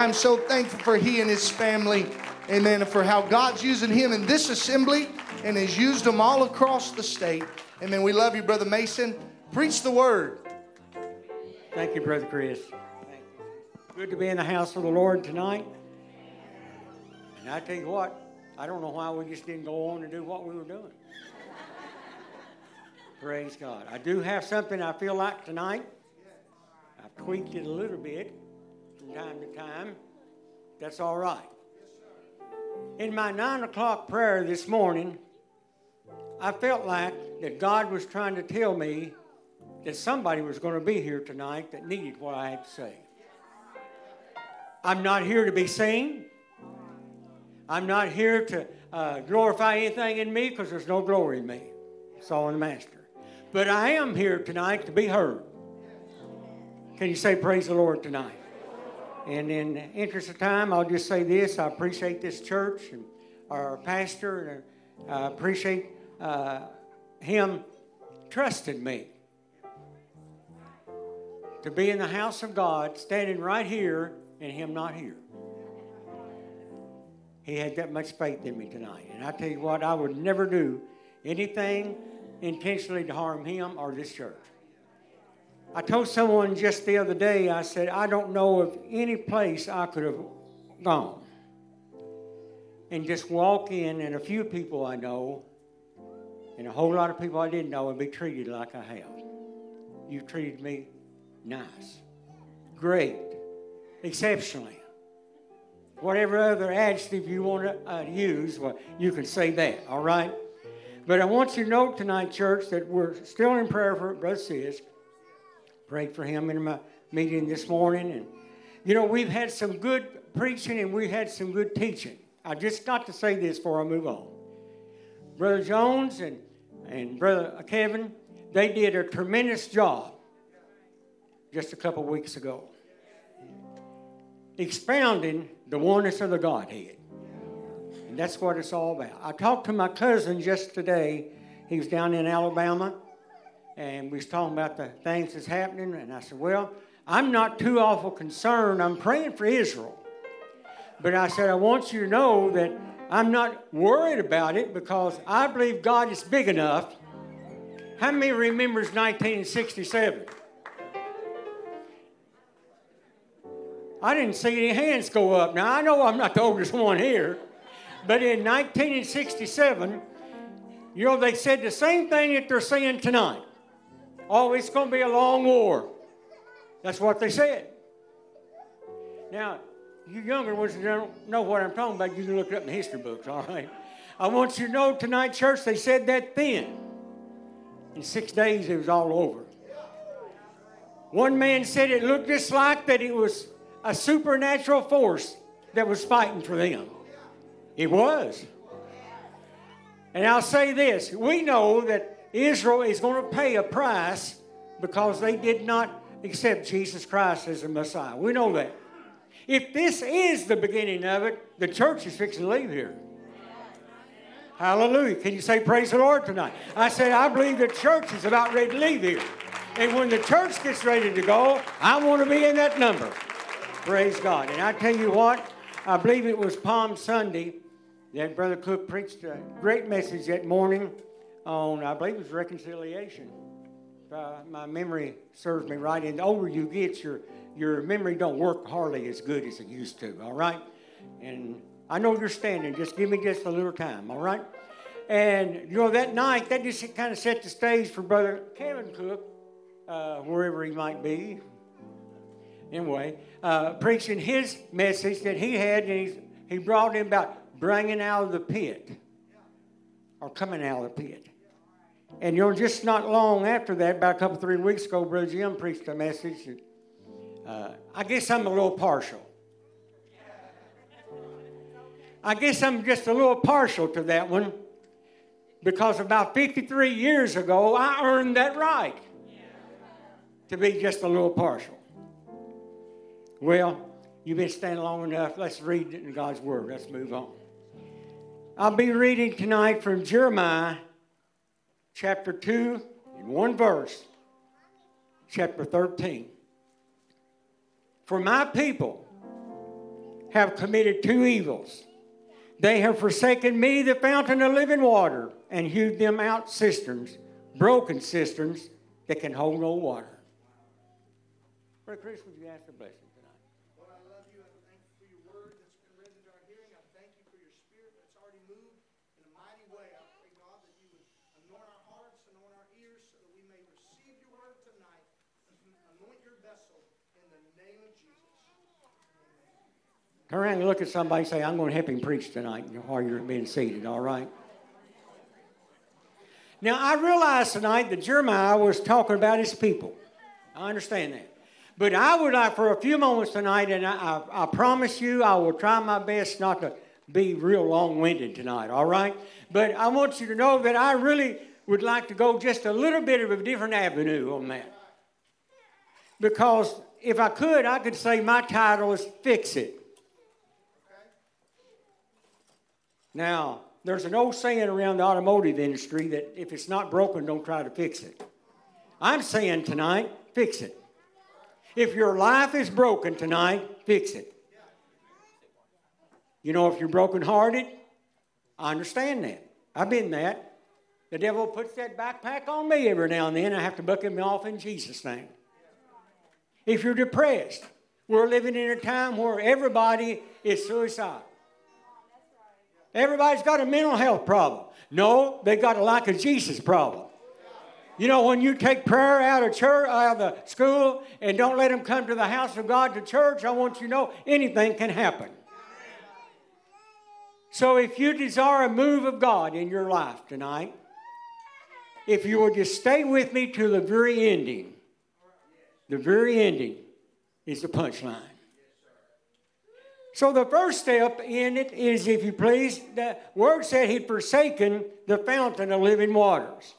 I'm so thankful for he and his family. Amen. For how God's using him in this assembly and has used them all across the state. Amen. We love you, Brother Mason. Preach the word. Thank you, Brother Chris. Good to be in the house of the Lord tonight. And I tell you what, I don't know why we just didn't go on and do what we were doing. Praise God. I do have something I feel like tonight. I've tweaked it a little bit from time to time. That's all right. In my nine o'clock prayer this morning, I felt like that God was trying to tell me that somebody was going to be here tonight that needed what I had to say. I'm not here to be seen. I'm not here to uh, glorify anything in me because there's no glory in me. It's all in the Master. But I am here tonight to be heard. Can you say praise the Lord tonight? And in the interest of time, I'll just say this. I appreciate this church and our pastor, and I appreciate uh, him trusting me to be in the house of God, standing right here, and him not here. He had that much faith in me tonight. And I tell you what, I would never do anything intentionally to harm him or this church. I told someone just the other day, I said, I don't know of any place I could have gone and just walk in, and a few people I know, and a whole lot of people I didn't know, and be treated like I have. You treated me nice, great, exceptionally whatever other adjective you want to uh, use, well, you can say that, all right? But I want you to note tonight, church, that we're still in prayer for Brother Sis. Prayed for him in my meeting this morning. And, you know, we've had some good preaching and we had some good teaching. I just got to say this before I move on. Brother Jones and, and Brother Kevin, they did a tremendous job just a couple weeks ago expounding the oneness of the Godhead. And that's what it's all about. I talked to my cousin just today. He was down in Alabama, and we was talking about the things that's happening. And I said, Well, I'm not too awful concerned. I'm praying for Israel. But I said, I want you to know that I'm not worried about it because I believe God is big enough. How many remembers 1967? I didn't see any hands go up. Now, I know I'm not the oldest one here, but in 1967, you know, they said the same thing that they're saying tonight. Oh, it's going to be a long war. That's what they said. Now, you younger ones don't know what I'm talking about, you can look it up in history books, all right? I want you to know tonight, church, they said that then. In six days, it was all over. One man said it looked just like that it was a supernatural force that was fighting for them. It was. And I'll say this we know that Israel is going to pay a price because they did not accept Jesus Christ as the Messiah. We know that. If this is the beginning of it, the church is fixing to leave here. Hallelujah. Can you say praise the Lord tonight? I said, I believe the church is about ready to leave here. And when the church gets ready to go, I want to be in that number. Praise God. And I tell you what, I believe it was Palm Sunday that Brother Cook preached a great message that morning on, I believe it was reconciliation. Uh, my memory serves me right. And the older you get, your, your memory don't work hardly as good as it used to, all right? And I know you're standing. Just give me just a little time, all right? And, you know, that night, that just kind of set the stage for Brother Kevin Cook, uh, wherever he might be, anyway, uh, preaching his message that he had, and he brought him about bringing out of the pit or coming out of the pit. And you know, just not long after that, about a couple, three weeks ago, Brother Jim preached a message. That, uh, I guess I'm a little partial. I guess I'm just a little partial to that one because about 53 years ago, I earned that right to be just a little partial. Well, you've been standing long enough. Let's read it in God's Word. Let's move on. I'll be reading tonight from Jeremiah chapter 2 in one verse, chapter 13. For my people have committed two evils. They have forsaken me, the fountain of living water, and hewed them out cisterns, broken cisterns that can hold no water. Brother Chris, would you ask a blessing? Turn around and look at somebody and say, I'm going to help him preach tonight while you're being seated, all right? Now, I realize tonight that Jeremiah was talking about his people. I understand that. But I would like for a few moments tonight, and I, I, I promise you I will try my best not to be real long winded tonight, all right? But I want you to know that I really would like to go just a little bit of a different avenue on that. Because if I could, I could say my title is Fix It. Now, there's an old saying around the automotive industry that if it's not broken, don't try to fix it. I'm saying tonight, fix it. If your life is broken tonight, fix it. You know, if you're brokenhearted, I understand that. I've been that. The devil puts that backpack on me every now and then. I have to buck him off in Jesus' name. If you're depressed, we're living in a time where everybody is suicidal. Everybody's got a mental health problem. No, they got a lack of Jesus problem. You know, when you take prayer out of church, out of the school, and don't let them come to the house of God to church, I want you to know anything can happen. So if you desire a move of God in your life tonight, if you will just stay with me to the very ending, the very ending is the punchline. So the first step in it is, if you please, the word said he'd forsaken the fountain of living waters.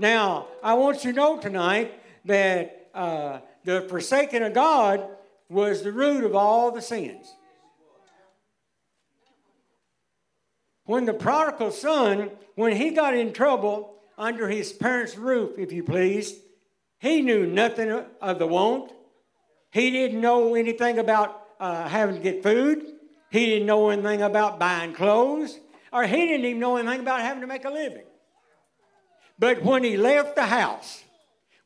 Now, I want you to know tonight that uh, the forsaking of God was the root of all the sins. When the prodigal son, when he got in trouble under his parents' roof, if you please, he knew nothing of the want. He didn't know anything about uh, having to get food. He didn't know anything about buying clothes, or he didn't even know anything about having to make a living. But when he left the house,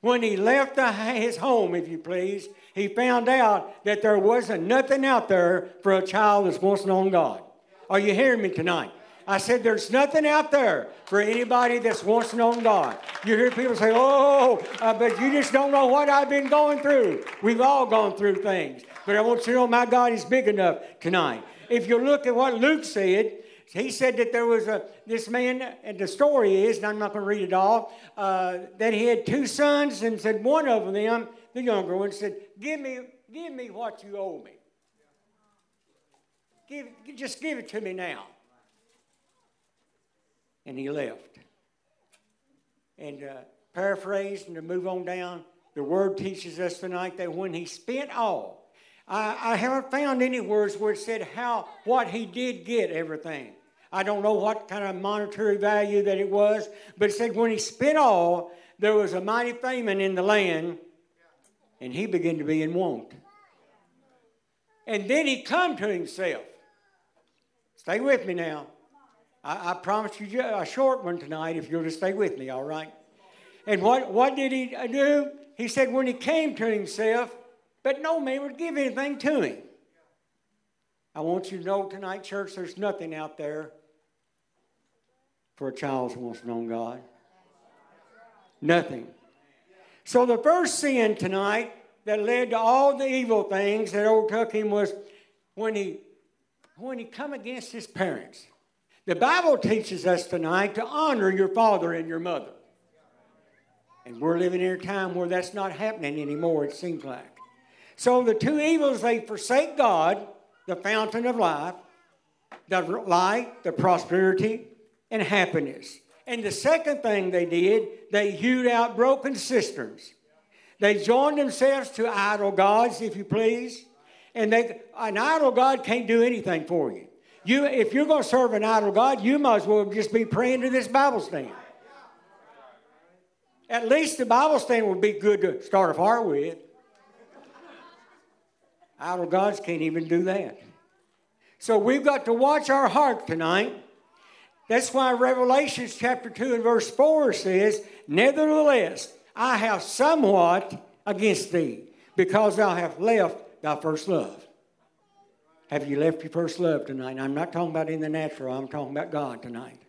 when he left the, his home, if you please, he found out that there wasn't nothing out there for a child that's once known God. Are you hearing me tonight? I said, there's nothing out there for anybody that's once known God. You hear people say, oh, uh, but you just don't know what I've been going through. We've all gone through things. But I want you to know my God is big enough tonight. If you look at what Luke said, he said that there was a this man, and the story is, and I'm not going to read it all, uh, that he had two sons, and said one of them, the younger one, said, "Give me, give me what you owe me. Give, just give it to me now." and he left. And uh, paraphrased and to move on down, the word teaches us tonight that when he spent all, I, I haven't found any words where it said how what he did get everything. I don't know what kind of monetary value that it was, but it said when he spent all, there was a mighty famine in the land, and he began to be in want. And then he come to himself. Stay with me now. I, I promised you a short one tonight if you'll just stay with me, all right? And what, what did he do? He said, when he came to himself, but no man would give anything to him. I want you to know tonight, church, there's nothing out there for a child who wants to know God. Nothing. So the first sin tonight that led to all the evil things that overtook him was when he when he come against his parents. The Bible teaches us tonight to honor your father and your mother. And we're living in a time where that's not happening anymore, it seems like. So the two evils, they forsake God, the fountain of life, the light, the prosperity, and happiness. And the second thing they did, they hewed out broken cisterns. They joined themselves to idol gods, if you please. And they, an idol God can't do anything for you. You, if you're going to serve an idol God, you might as well just be praying to this Bible stand. At least the Bible stand would be good to start a fire with. Idol gods can't even do that. So we've got to watch our heart tonight. That's why Revelations chapter 2 and verse 4 says, Nevertheless, I have somewhat against thee, because thou hast left thy first love. Have you left your first love tonight? I'm not talking about in the natural, I'm talking about God tonight.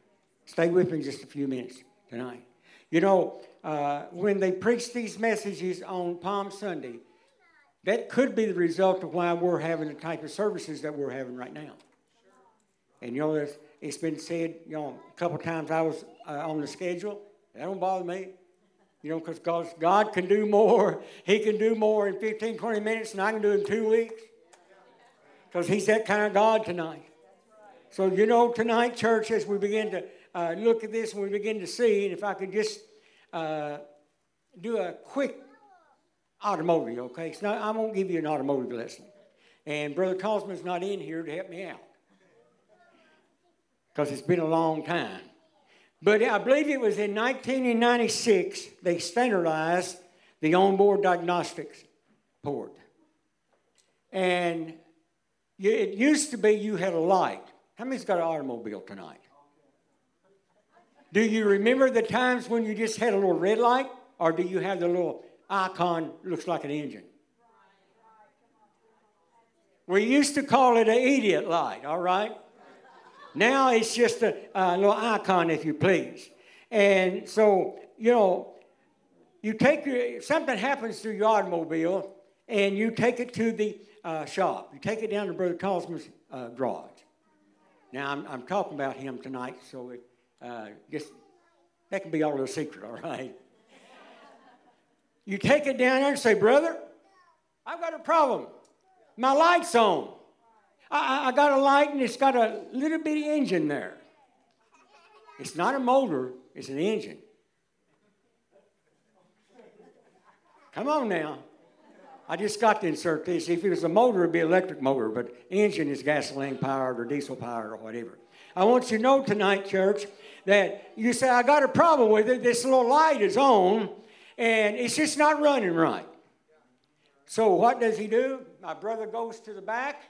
Stay with me just a few minutes tonight. You know, uh, when they preach these messages on Palm Sunday, that could be the result of why we're having the type of services that we're having right now. And you know, it's been said, you know, a couple times I was uh, on the schedule. That don't bother me. You know, because God, can do more. He can do more in 15, 20 minutes than I can do in two weeks. Because He's that kind of God tonight. So, you know, tonight, church, as we begin to uh, look at this and we begin to see, and if I could just uh, do a quick automobile, okay? Not, I won't give you an automotive lesson. And Brother Cosman's not in here to help me out because it's been a long time. But I believe it was in 1996 they standardized the onboard diagnostics port. And it used to be you had a light. How many's got an automobile tonight? Do you remember the times when you just had a little red light? Or do you have the little icon looks like an engine? We used to call it an idiot light, all right? Now it's just a, a little icon, if you please. And so, you know, you take your, something happens to your automobile and you take it to the uh, shop. You take it down to Brother Cosmo's uh, garage. Now, I'm, I'm, talking about him tonight, so it uh, just, that can be all a secret, all right? You take it down there and say, Brother, I've got a problem. My light's on. I, I got a light and it's got a little bitty engine there. It's not a motor, it's an engine. Come on now. I just got to insert this. If it was a motor, it'd be electric motor, but engine is gasoline powered or diesel powered or whatever. I want you to know tonight, church, that you say, I got a problem with it. This little light is on and it's just not running right. So what does he do? My brother goes to the back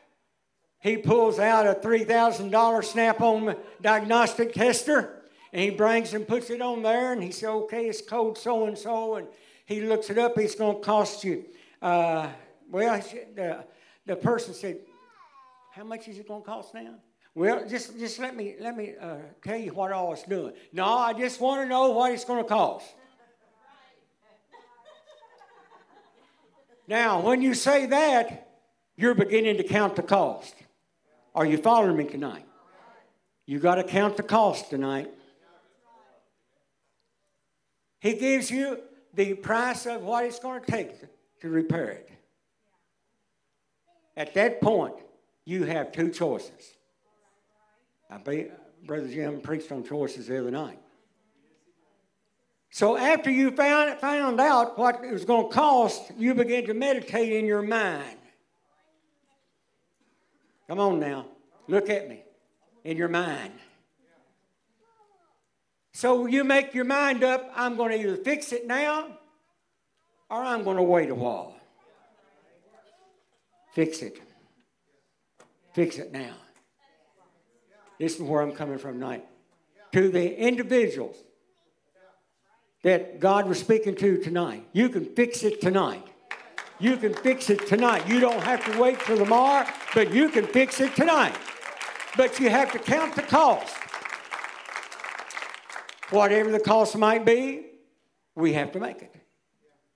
he pulls out a $3,000 snap on diagnostic tester and he brings and puts it on there and he says, okay, it's code so and so. And he looks it up, it's going to cost you. Uh, well, the, the person said, how much is it going to cost now? Well, just, just let me, let me uh, tell you what all it's doing. No, I just want to know what it's going to cost. Now, when you say that, you're beginning to count the cost. Are you following me tonight? You got to count the cost tonight. He gives you the price of what it's going to take to repair it. At that point, you have two choices. I be, Brother Jim preached on choices the other night. So after you found, found out what it was going to cost, you begin to meditate in your mind. Come on now. Look at me in your mind. So you make your mind up I'm going to either fix it now or I'm going to wait a while. Fix it. Fix it now. This is where I'm coming from tonight. To the individuals that God was speaking to tonight, you can fix it tonight. You can fix it tonight. You don't have to wait till tomorrow, but you can fix it tonight. But you have to count the cost. Whatever the cost might be, we have to make it.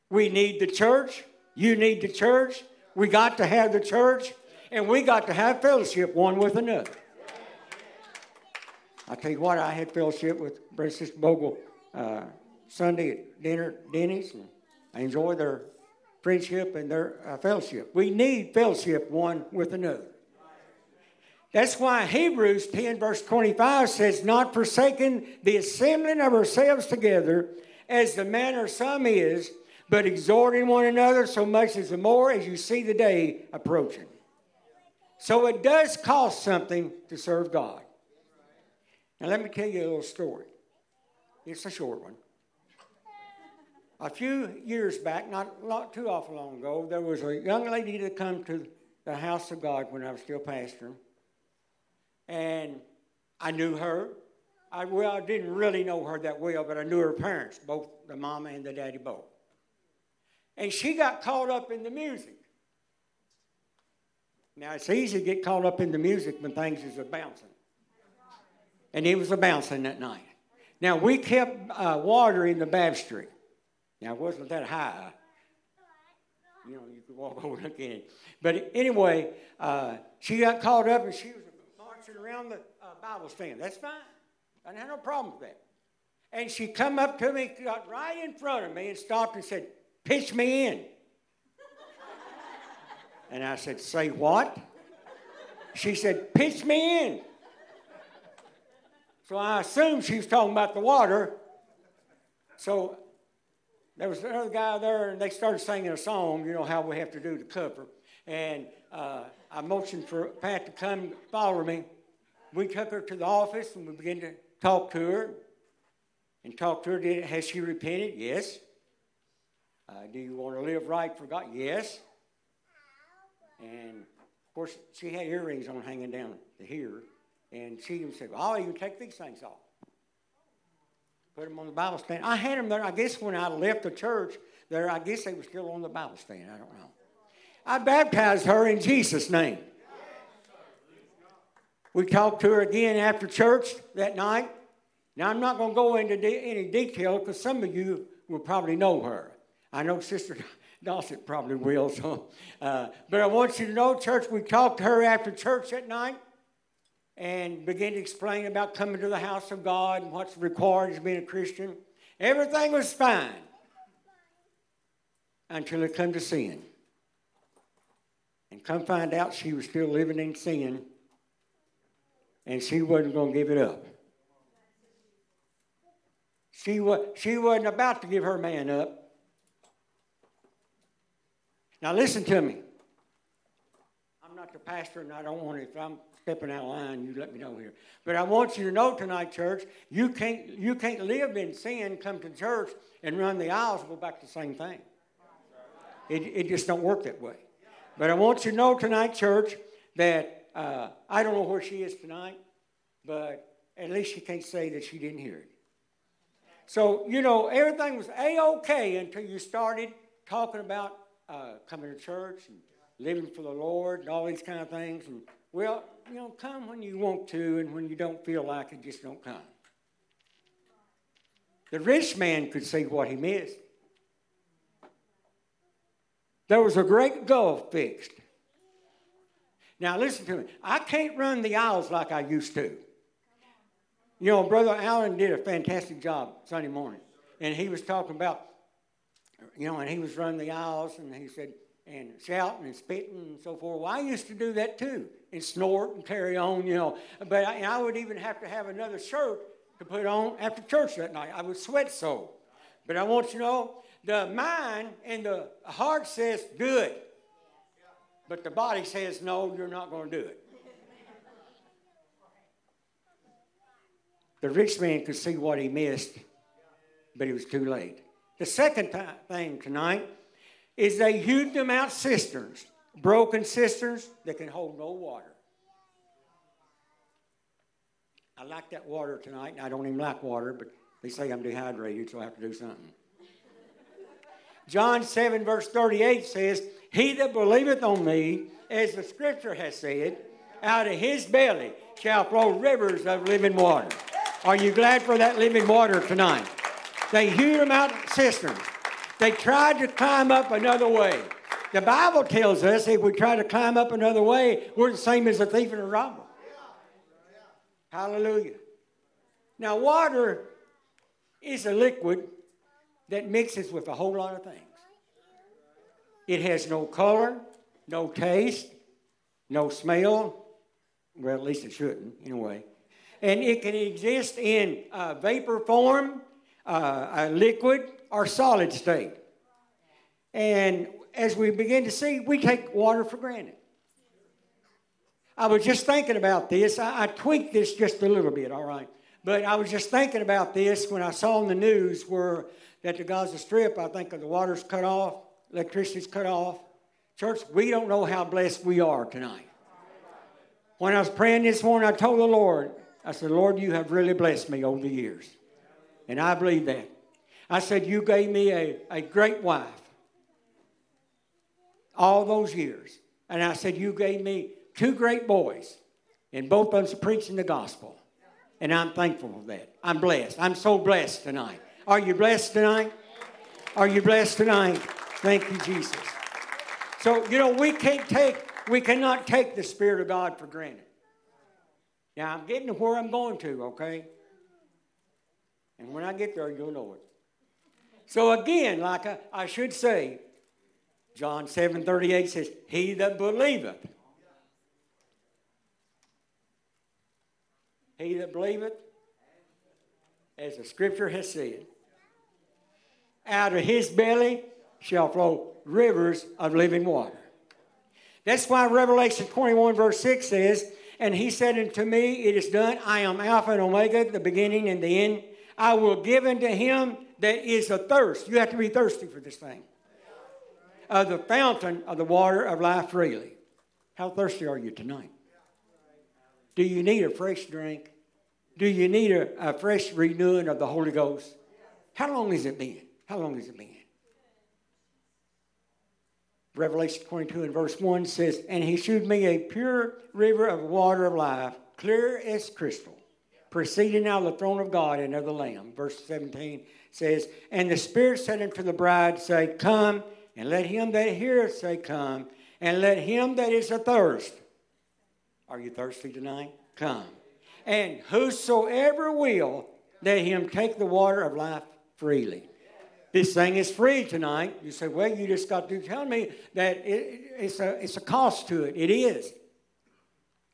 We need the church. You need the church. We got to have the church. And we got to have fellowship one with another. I tell you what, I had fellowship with Sister Bogle uh, Sunday dinner, Denny's, and I enjoyed their friendship and their uh, fellowship. We need fellowship one with another. That's why Hebrews 10, verse 25 says, Not forsaking the assembling of ourselves together, as the manner some is, but exhorting one another so much as the more as you see the day approaching. So it does cost something to serve God. Now, let me tell you a little story. It's a short one. A few years back, not, not too awful long ago, there was a young lady that come to the house of God when I was still pastor. and I knew her. I, well, I didn't really know her that well, but I knew her parents, both the mama and the daddy both. And she got caught up in the music. Now, it's easy to get caught up in the music when things is a bouncing. And it was a bouncing that night. Now, we kept uh, water in the baptistry. Now, it wasn't that high. You know, you could walk over and look it. But anyway, uh, she got caught up and she was marching around the uh, Bible stand. That's fine. I have no problem with that. And she come up to me, got right in front of me, and stopped and said, "Pitch me in." and I said, "Say what?" She said, "Pitch me in." So I assumed she was talking about the water. So there was another guy there, and they started singing a song. You know how we have to do the cover. And uh, I motioned for Pat to come follow me. We took her to the office, and we began to talk to her and talked to her. Did, has she repented? Yes. Uh, do you want to live right for God? Yes. And of course, she had earrings on hanging down to here. And she even said, well, I'll even take these things off. Put them on the Bible stand. I had them there. I guess when I left the church there, I guess they were still on the Bible stand. I don't know. I baptized her in Jesus' name. We talked to her again after church that night. Now, I'm not going to go into de- any detail because some of you will probably know her. I know Sister Dawson probably will. So, uh, but I want you to know, church, we talked to her after church that night and began to explain about coming to the house of God and what's required as being a Christian. Everything was fine until it come to sin. And come find out she was still living in sin and she wasn't going to give it up. She, was, she wasn't about to give her man up. Now, listen to me. I'm not the pastor, and I don't want to, if I'm stepping out of line, you let me know here. But I want you to know tonight, church, you can't, you can't live in sin, come to church, and run the aisles and go back to the same thing. It, it just don't work that way. But I want you to know tonight, church, that uh, I don't know where she is tonight, but at least she can't say that she didn't hear it. So, you know, everything was A OK until you started talking about uh, coming to church and living for the Lord and all these kind of things. And, well, you know, come when you want to, and when you don't feel like it, just don't come. The rich man could see what he missed. There was a great gulf fixed now, listen to me. I can't run the aisles like I used to. You know, Brother Allen did a fantastic job Sunday morning. And he was talking about, you know, and he was running the aisles and he said, and shouting and spitting and so forth. Well, I used to do that too and snort and carry on, you know. But I, I would even have to have another shirt to put on after church that night. I would sweat so. But I want you to know the mind and the heart says, good. But the body says, no, you're not going to do it. The rich man could see what he missed, but it was too late. The second th- thing tonight is they hewed them out cisterns, broken cisterns that can hold no water. I like that water tonight, and I don't even like water, but they say I'm dehydrated, so I have to do something. John 7, verse 38 says, He that believeth on me, as the scripture has said, out of his belly shall flow rivers of living water. Are you glad for that living water tonight? They hewed them out cisterns. They tried to climb up another way. The Bible tells us if we try to climb up another way, we're the same as a thief and a robber. Hallelujah. Now, water is a liquid that mixes with a whole lot of things. It has no color, no taste, no smell. Well, at least it shouldn't, anyway. And it can exist in uh, vapor form, uh, a liquid, or solid state. And as we begin to see, we take water for granted. I was just thinking about this. I, I tweaked this just a little bit, all right. But I was just thinking about this when I saw in the news where that the Gaza Strip, I think, the water's cut off, electricity's cut off. Church, we don't know how blessed we are tonight. When I was praying this morning, I told the Lord, I said, Lord, you have really blessed me over the years. And I believe that. I said, You gave me a, a great wife all those years. And I said, You gave me two great boys, and both of them preaching the gospel. And I'm thankful for that. I'm blessed. I'm so blessed tonight. Are you blessed tonight? Are you blessed tonight? Thank you, Jesus. So, you know, we can't take, we cannot take the Spirit of God for granted. Now, I'm getting to where I'm going to, okay? And when I get there, you'll know it. So, again, like I, I should say, John 7 38 says, He that believeth, he that believeth, as the scripture has said, out of his belly shall flow rivers of living water. That's why Revelation 21, verse 6 says, And he said unto me, It is done. I am Alpha and Omega, the beginning and the end. I will give unto him that is athirst. You have to be thirsty for this thing. Of the fountain of the water of life freely. How thirsty are you tonight? Do you need a fresh drink? Do you need a, a fresh renewing of the Holy Ghost? How long has it been? How long has it been? Revelation 22 and verse 1 says, And he shewed me a pure river of water of life, clear as crystal, proceeding out of the throne of God and of the Lamb. Verse 17 says, And the Spirit said unto the bride, Say, Come, and let him that heareth say, Come, and let him that is athirst. Are you thirsty tonight? Come. And whosoever will, let him take the water of life freely. This thing is free tonight. You say, well, you just got to tell me that it, it's, a, it's a cost to it. It is.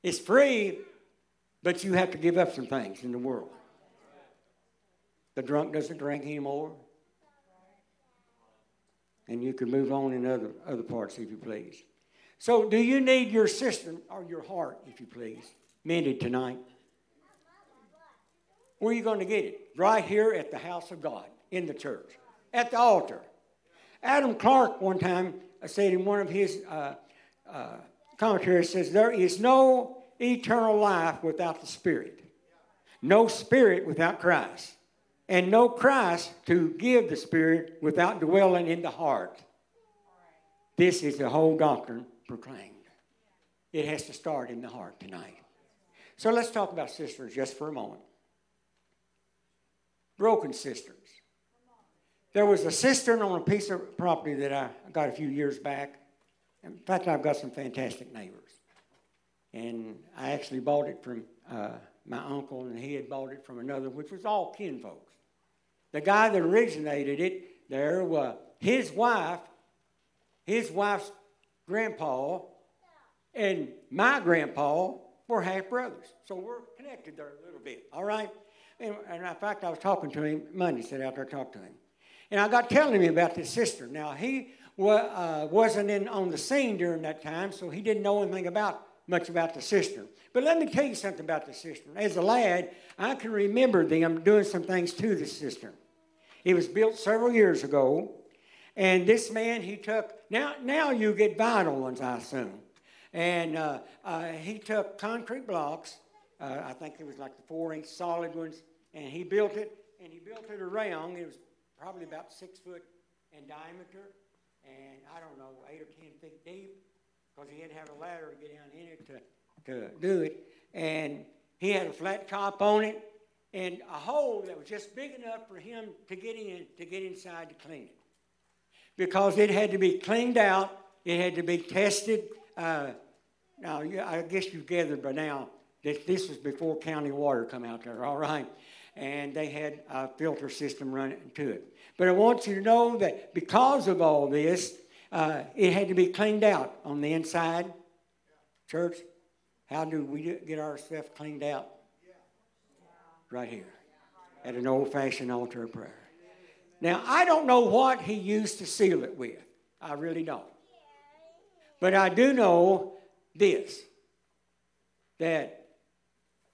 It's free, but you have to give up some things in the world. The drunk doesn't drink anymore. And you can move on in other, other parts if you please. So, do you need your system or your heart, if you please, mended tonight? Where are you going to get it? Right here at the house of God, in the church, at the altar. Adam Clarke, one time said in one of his uh, uh, commentaries says there is no eternal life without the Spirit, no Spirit without Christ, and no Christ to give the Spirit without dwelling in the heart. This is the whole doctrine proclaimed. It has to start in the heart tonight. So let's talk about cisterns just for a moment broken cisterns. There was a cistern on a piece of property that I got a few years back. In fact, I've got some fantastic neighbors. And I actually bought it from uh, my uncle, and he had bought it from another, which was all kinfolks. The guy that originated it there was his wife, his wife's grandpa, and my grandpa were half brothers. So we're connected there a little bit, all right? And, and in fact, I was talking to him Monday, said out there talk to him. And I got telling him about this sister. Now, he uh, wasn't in, on the scene during that time, so he didn't know anything about much about the cistern. But let me tell you something about the cistern. As a lad, I can remember them doing some things to the cistern. It was built several years ago, and this man he took now now you get vinyl ones, I assume, and uh, uh, he took concrete blocks uh, I think it was like the four inch solid ones, and he built it, and he built it around. It was probably about six foot in diameter, and I don't know, eight or ten feet deep, because he to have a ladder to get down in it to, to do it. And he had a flat top on it, and a hole that was just big enough for him to get in to get inside to clean it, because it had to be cleaned out. It had to be tested. Uh, now, I guess you've gathered by now that this was before county water come out there, all right? And they had a filter system running to it. But I want you to know that because of all this, uh, it had to be cleaned out on the inside. Church, how do we get our stuff cleaned out? Right here at an old fashioned altar of prayer. Now, I don't know what he used to seal it with. I really don't. But I do know this that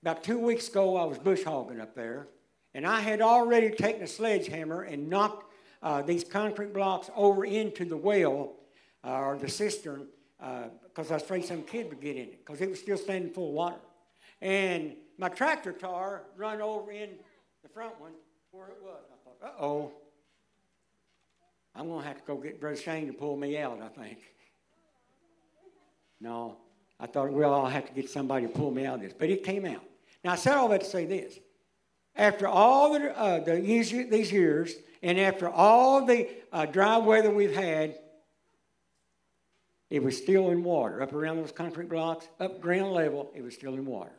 about two weeks ago, I was bush hogging up there, and I had already taken a sledgehammer and knocked uh, these concrete blocks over into the well uh, or the cistern because uh, I was afraid some kid would get in it because it was still standing full of water. And my tractor car run over in the front one where it was. I thought, uh oh, I'm going to have to go get Brother Shane to pull me out, I think. No, I thought, well, I'll have to get somebody to pull me out of this. But it came out. Now, I said all that to say this. After all the, uh, the these years, and after all the uh, dry weather we've had, it was still in water. Up around those concrete blocks, up ground level, it was still in water.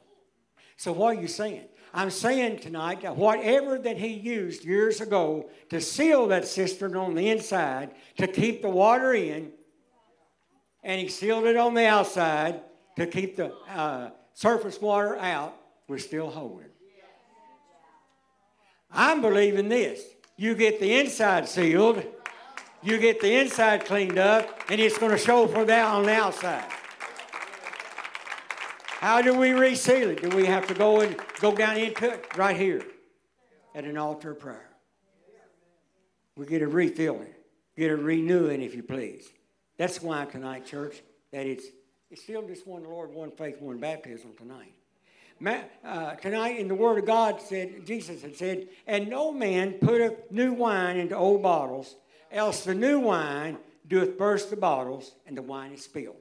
So, what are you saying? I'm saying tonight that whatever that he used years ago to seal that cistern on the inside to keep the water in, and he sealed it on the outside to keep the uh, surface water out, we're still holding. I'm believing this. You get the inside sealed, you get the inside cleaned up, and it's going to show for that on the outside. How do we reseal it? Do we have to go and go down into it? Right here at an altar of prayer. We get a refilling, get a renewing, if you please. That's why tonight, church, that it's it's still just one Lord, one faith, one baptism tonight. Uh, tonight in the Word of God said, Jesus had said, and no man putteth new wine into old bottles, else the new wine doeth burst the bottles, and the wine is spilled.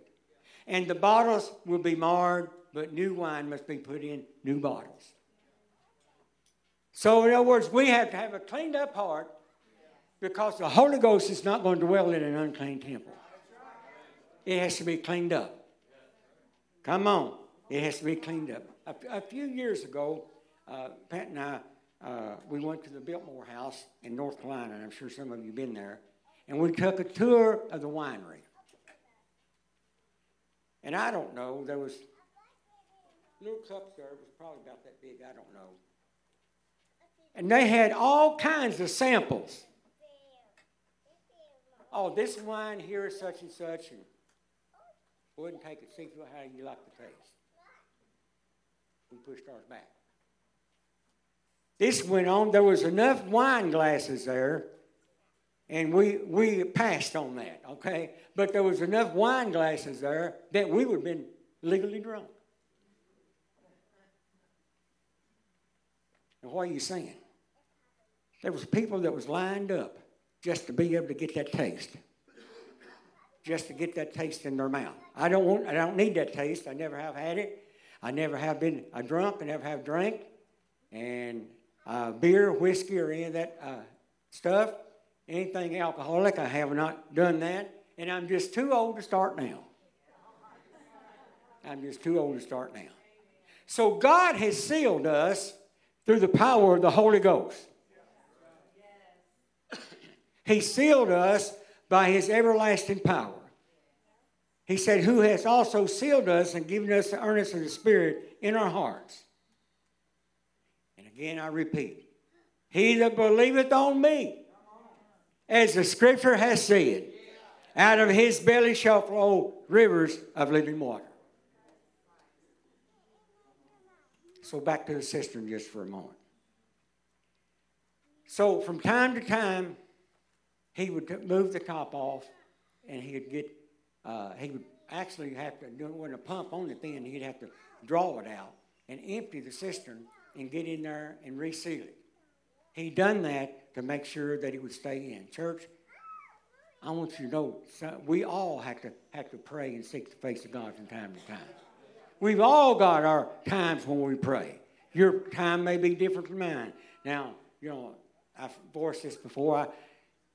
And the bottles will be marred, but new wine must be put in new bottles. So, in other words, we have to have a cleaned up heart because the Holy Ghost is not going to dwell in an unclean temple. It has to be cleaned up. Come on. It has to be cleaned up. A, few years ago, uh, Pat and I, uh, we went to the Biltmore House in North Carolina, and I'm sure some of you have been there, and we took a tour of the winery. And I don't know, there was little cups there, it was probably about that big, I don't know. And they had all kinds of samples. Oh, this wine here is such and such, and and take it. See how you like the taste. We pushed ours back. This went on. There was enough wine glasses there, and we we passed on that. Okay, but there was enough wine glasses there that we would have been legally drunk. And what are you saying? There was people that was lined up just to be able to get that taste just to get that taste in their mouth. I don't want, I don't need that taste. I never have had it. I never have been a drunk. I never have drank, and uh, beer, whiskey, or any of that uh, stuff. Anything alcoholic, I have not done that, and I'm just too old to start now. I'm just too old to start now. So God has sealed us through the power of the Holy Ghost. he sealed us by his everlasting power. He said, Who has also sealed us and given us the earnest of the Spirit in our hearts. And again, I repeat, He that believeth on me, as the scripture has said, out of his belly shall flow rivers of living water. So back to the cistern just for a moment. So from time to time, he would move the top off and he'd get, uh, he would actually have to, do when a pump on it then, he'd have to draw it out and empty the cistern and get in there and reseal it. He done that to make sure that he would stay in. Church, I want you to know we all have to have to pray and seek the face of God from time to time. We've all got our times when we pray. Your time may be different from mine. Now, you know, I've voiced this before. I,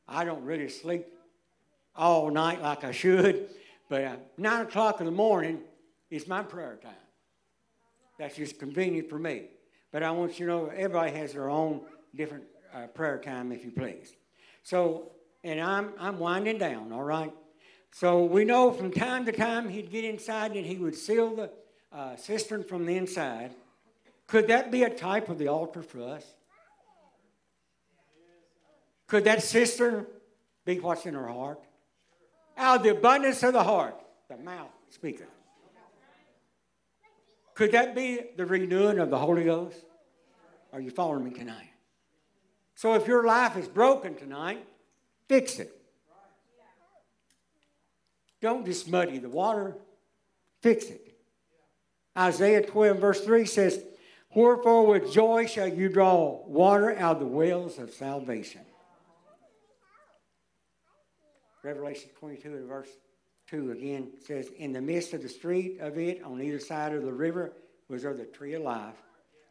I don't really sleep all night like I should, but uh, 9 o'clock in the morning is my prayer time. That's just convenient for me. But I want you to know everybody has their own different uh, prayer time, if you please. So, and I'm, I'm winding down, all right? So we know from time to time he'd get inside and he would seal the uh, cistern from the inside. Could that be a type of the altar for us? Could that cistern be what's in our heart? Out of the abundance of the heart, the mouth speaketh. Could that be the renewing of the Holy Ghost? Are you following me tonight? So if your life is broken tonight, fix it. Don't just muddy the water, fix it. Isaiah 12, verse 3 says, Wherefore with joy shall you draw water out of the wells of salvation. Revelation 22 and verse 2 again says, In the midst of the street of it, on either side of the river, was there the tree of life,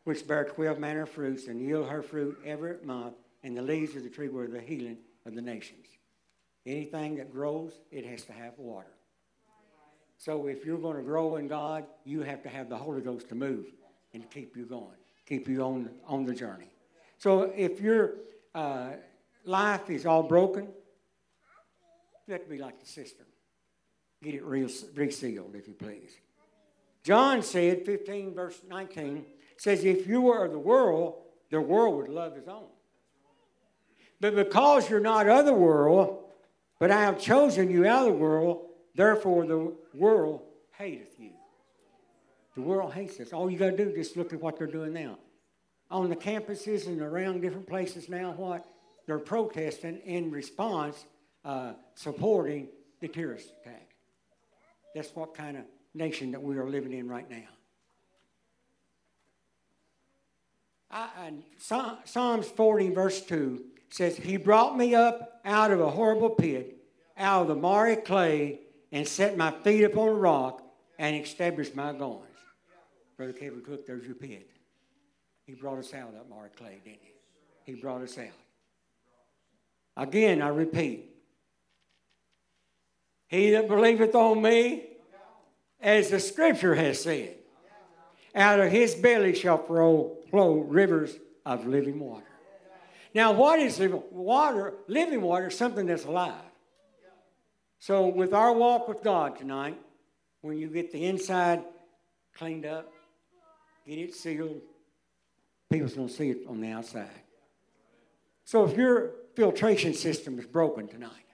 which bare twelve manner of fruits, and yield her fruit every month, and the leaves of the tree were the healing of the nations. Anything that grows, it has to have water. So if you're going to grow in God, you have to have the Holy Ghost to move and keep you going, keep you on, on the journey. So if your uh, life is all broken, to be like the cistern. Get it real, resealed, if you please. John said, 15 verse 19, says, If you were of the world, the world would love his own. But because you're not of the world, but I have chosen you out of the world, therefore the world hateth you. The world hates us. All you got to do is just look at what they're doing now. On the campuses and around different places now, what? They're protesting in response, uh, supporting the terrorist attack. That's what kind of nation that we are living in right now. I, Psalms 40, verse 2 says, He brought me up out of a horrible pit, out of the miry clay, and set my feet upon a rock, and established my goings. Brother Kevin Cook, there's your pit. He brought us out of that miry clay, didn't he? He brought us out. Again, I repeat, he that believeth on me, as the scripture has said, out of his belly shall flow, rivers of living water. Now, what is living water? Living water is something that's alive. So, with our walk with God tonight, when you get the inside cleaned up, get it sealed, people's going to see it on the outside. So, if your filtration system is broken tonight,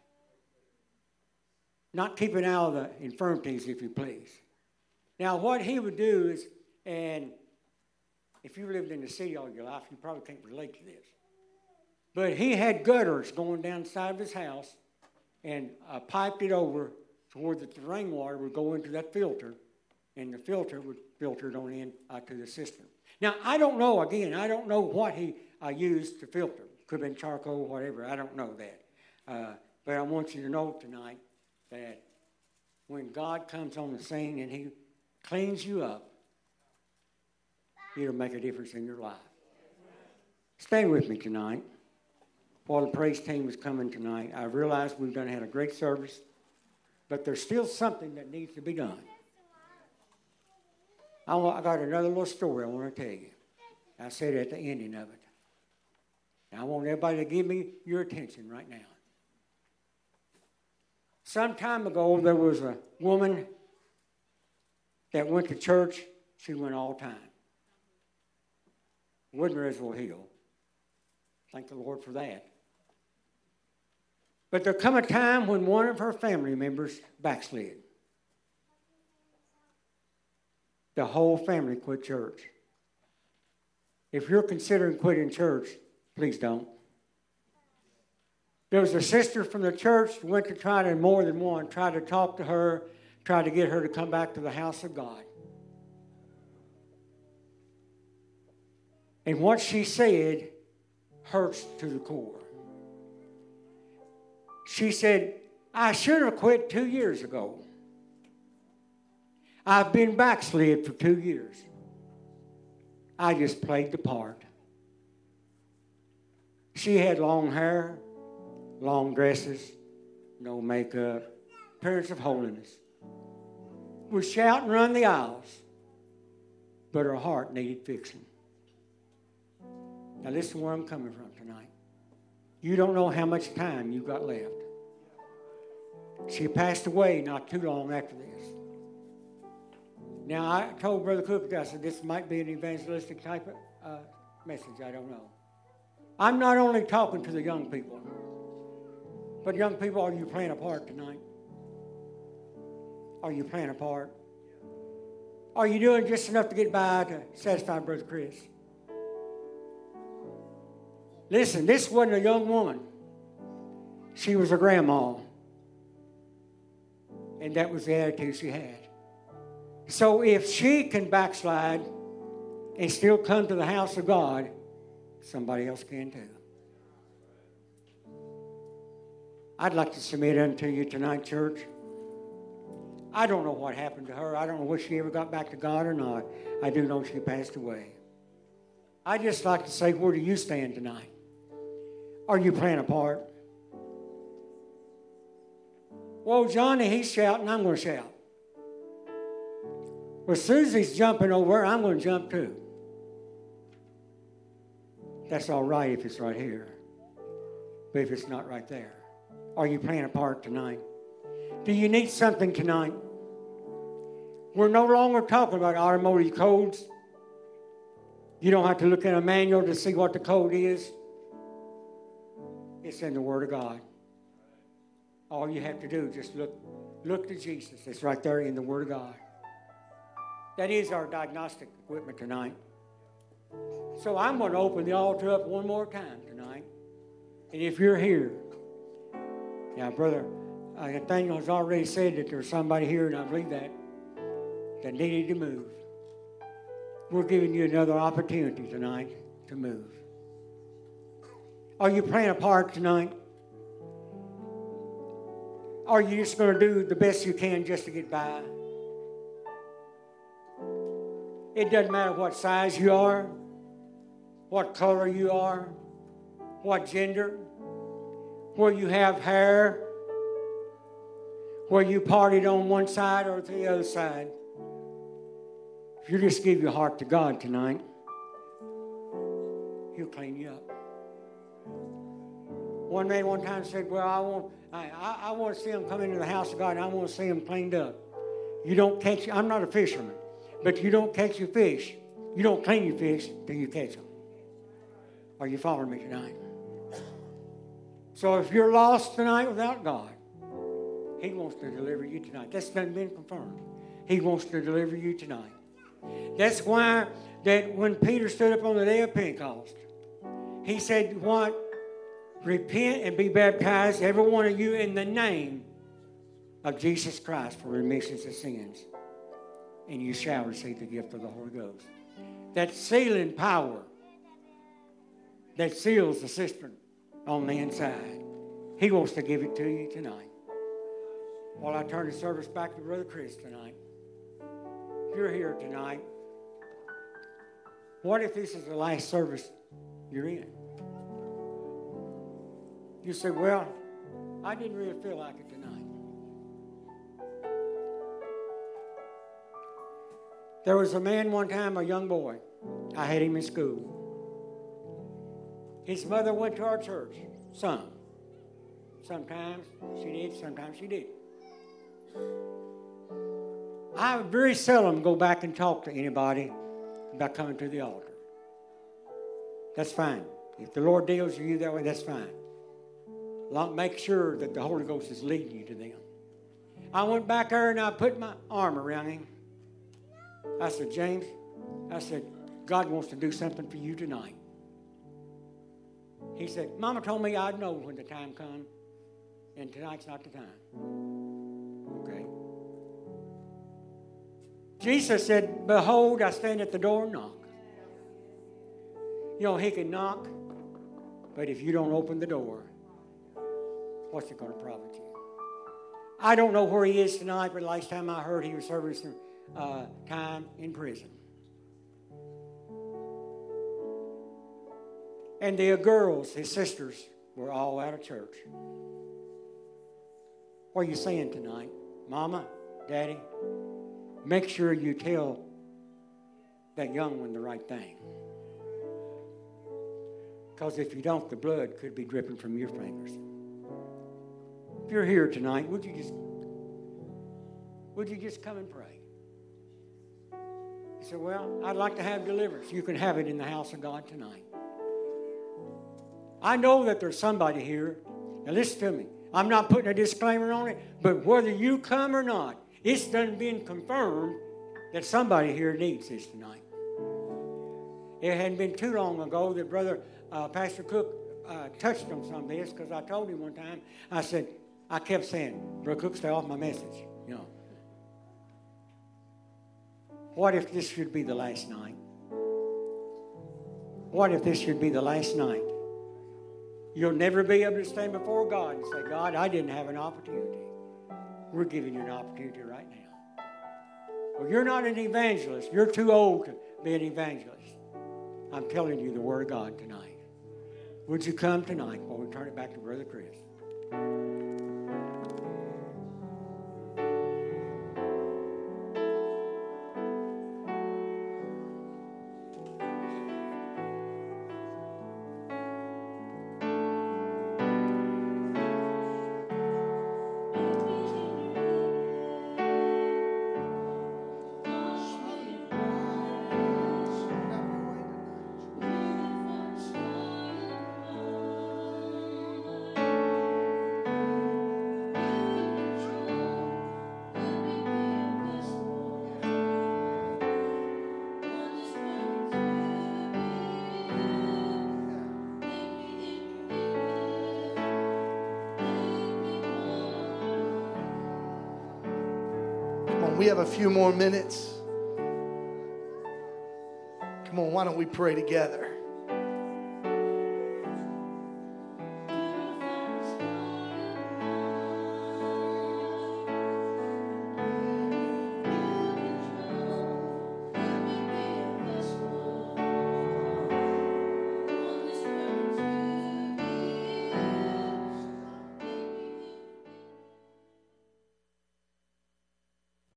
not keeping out of the infirmities, if you please. Now, what he would do is, and if you lived in the city all your life, you probably can't relate to this. But he had gutters going down the side of his house and uh, piped it over to where the rainwater would go into that filter, and the filter would filter it on in uh, to the cistern. Now, I don't know, again, I don't know what he uh, used to filter. Could have been charcoal, whatever, I don't know that. Uh, but I want you to know tonight that when God comes on the scene and He cleans you up, it'll make a difference in your life. Stay with me tonight. While the praise team is coming tonight, I realize we've done had a great service, but there's still something that needs to be done. I, I got another little story I want to tell you. I said at the ending of it. And I want everybody to give me your attention right now. Some time ago, there was a woman that went to church. She went all time. Woodnersville Hill. Thank the Lord for that. But there come a time when one of her family members backslid. The whole family quit church. If you're considering quitting church, please don't. There was a sister from the church went to try to more than one, tried to talk to her, tried to get her to come back to the house of God. And what she said hurts to the core. She said, I should have quit two years ago. I've been backslid for two years. I just played the part. She had long hair, long dresses, no makeup, appearance of holiness. Would shout and run the aisles, but her heart needed fixing. Now, listen where I'm coming from tonight. You don't know how much time you've got left. She passed away not too long after this. Now, I told Brother Cook, I said, this might be an evangelistic type of uh, message. I don't know. I'm not only talking to the young people. But, young people, are you playing a part tonight? Are you playing a part? Are you doing just enough to get by to satisfy Brother Chris? Listen, this wasn't a young woman, she was a grandma. And that was the attitude she had. So if she can backslide and still come to the house of God, somebody else can too. I'd like to submit unto you tonight, church. I don't know what happened to her. I don't know whether she ever got back to God or not. I do know she passed away. I just like to say, where do you stand tonight? Are you playing a part? Well, Johnny, he's shouting, I'm going to shout. Well, Susie's jumping over, I'm going to jump too. That's all right if it's right here. But if it's not right there, are you playing a part tonight? Do you need something tonight? We're no longer talking about automotive codes. You don't have to look in a manual to see what the code is. It's in the Word of God. All you have to do is just look, look to Jesus. It's right there in the Word of God. That is our diagnostic equipment tonight. So I'm going to open the altar up one more time tonight. And if you're here, now, brother, Nathaniel has already said that there's somebody here, and I believe that, that needed to move. We're giving you another opportunity tonight to move. Are you playing a part tonight? Are you just going to do the best you can just to get by? It doesn't matter what size you are, what color you are, what gender, where you have hair, where you partied on one side or the other side. If you just give your heart to God tonight, He'll clean you up. One man one time said, Well, I want, I, I, I want to see him come into the house of God and I want to see him cleaned up. You don't catch, I'm not a fisherman, but you don't catch your fish. You don't clean your fish till you catch them. Are you following me tonight? So if you're lost tonight without God, He wants to deliver you tonight. That's been confirmed. He wants to deliver you tonight. That's why that when Peter stood up on the day of Pentecost, he said, What? Repent and be baptized, every one of you, in the name of Jesus Christ for remissions of sins. And you shall receive the gift of the Holy Ghost. That sealing power that seals the cistern on the inside. He wants to give it to you tonight. While I turn the service back to Brother Chris tonight. If you're here tonight, what if this is the last service you're in? You say, Well, I didn't really feel like it tonight. There was a man one time, a young boy. I had him in school. His mother went to our church. Some. Sometimes she did, sometimes she did. I very seldom go back and talk to anybody about coming to the altar. That's fine. If the Lord deals with you that way, that's fine. Make sure that the Holy Ghost is leading you to them. I went back there and I put my arm around him. I said, James, I said, God wants to do something for you tonight. He said, Mama told me I'd know when the time come, and tonight's not the time. Okay? Jesus said, Behold, I stand at the door and knock. You know, he can knock, but if you don't open the door, what's it going to profit you? I don't know where he is tonight, but last time I heard he was serving some uh, time in prison. And the girls, his sisters, were all out of church. What are you saying tonight? Mama, Daddy, make sure you tell that young one the right thing. Because if you don't, the blood could be dripping from your fingers. If you're here tonight, would you just would you just come and pray? He said, Well, I'd like to have deliverance. You can have it in the house of God tonight. I know that there's somebody here. Now listen to me. I'm not putting a disclaimer on it, but whether you come or not, it's done been confirmed that somebody here needs this tonight. It hadn't been too long ago that Brother uh, Pastor Cook uh, touched on some of this because I told him one time, I said, I kept saying, Brother Cook, stay off my message. You know. What if this should be the last night? What if this should be the last night? You'll never be able to stand before God and say, God, I didn't have an opportunity. We're giving you an opportunity right now. Well, you're not an evangelist. You're too old to be an evangelist. I'm telling you the Word of God tonight. Would you come tonight while we turn it back to Brother Chris? We have a few more minutes. Come on, why don't we pray together?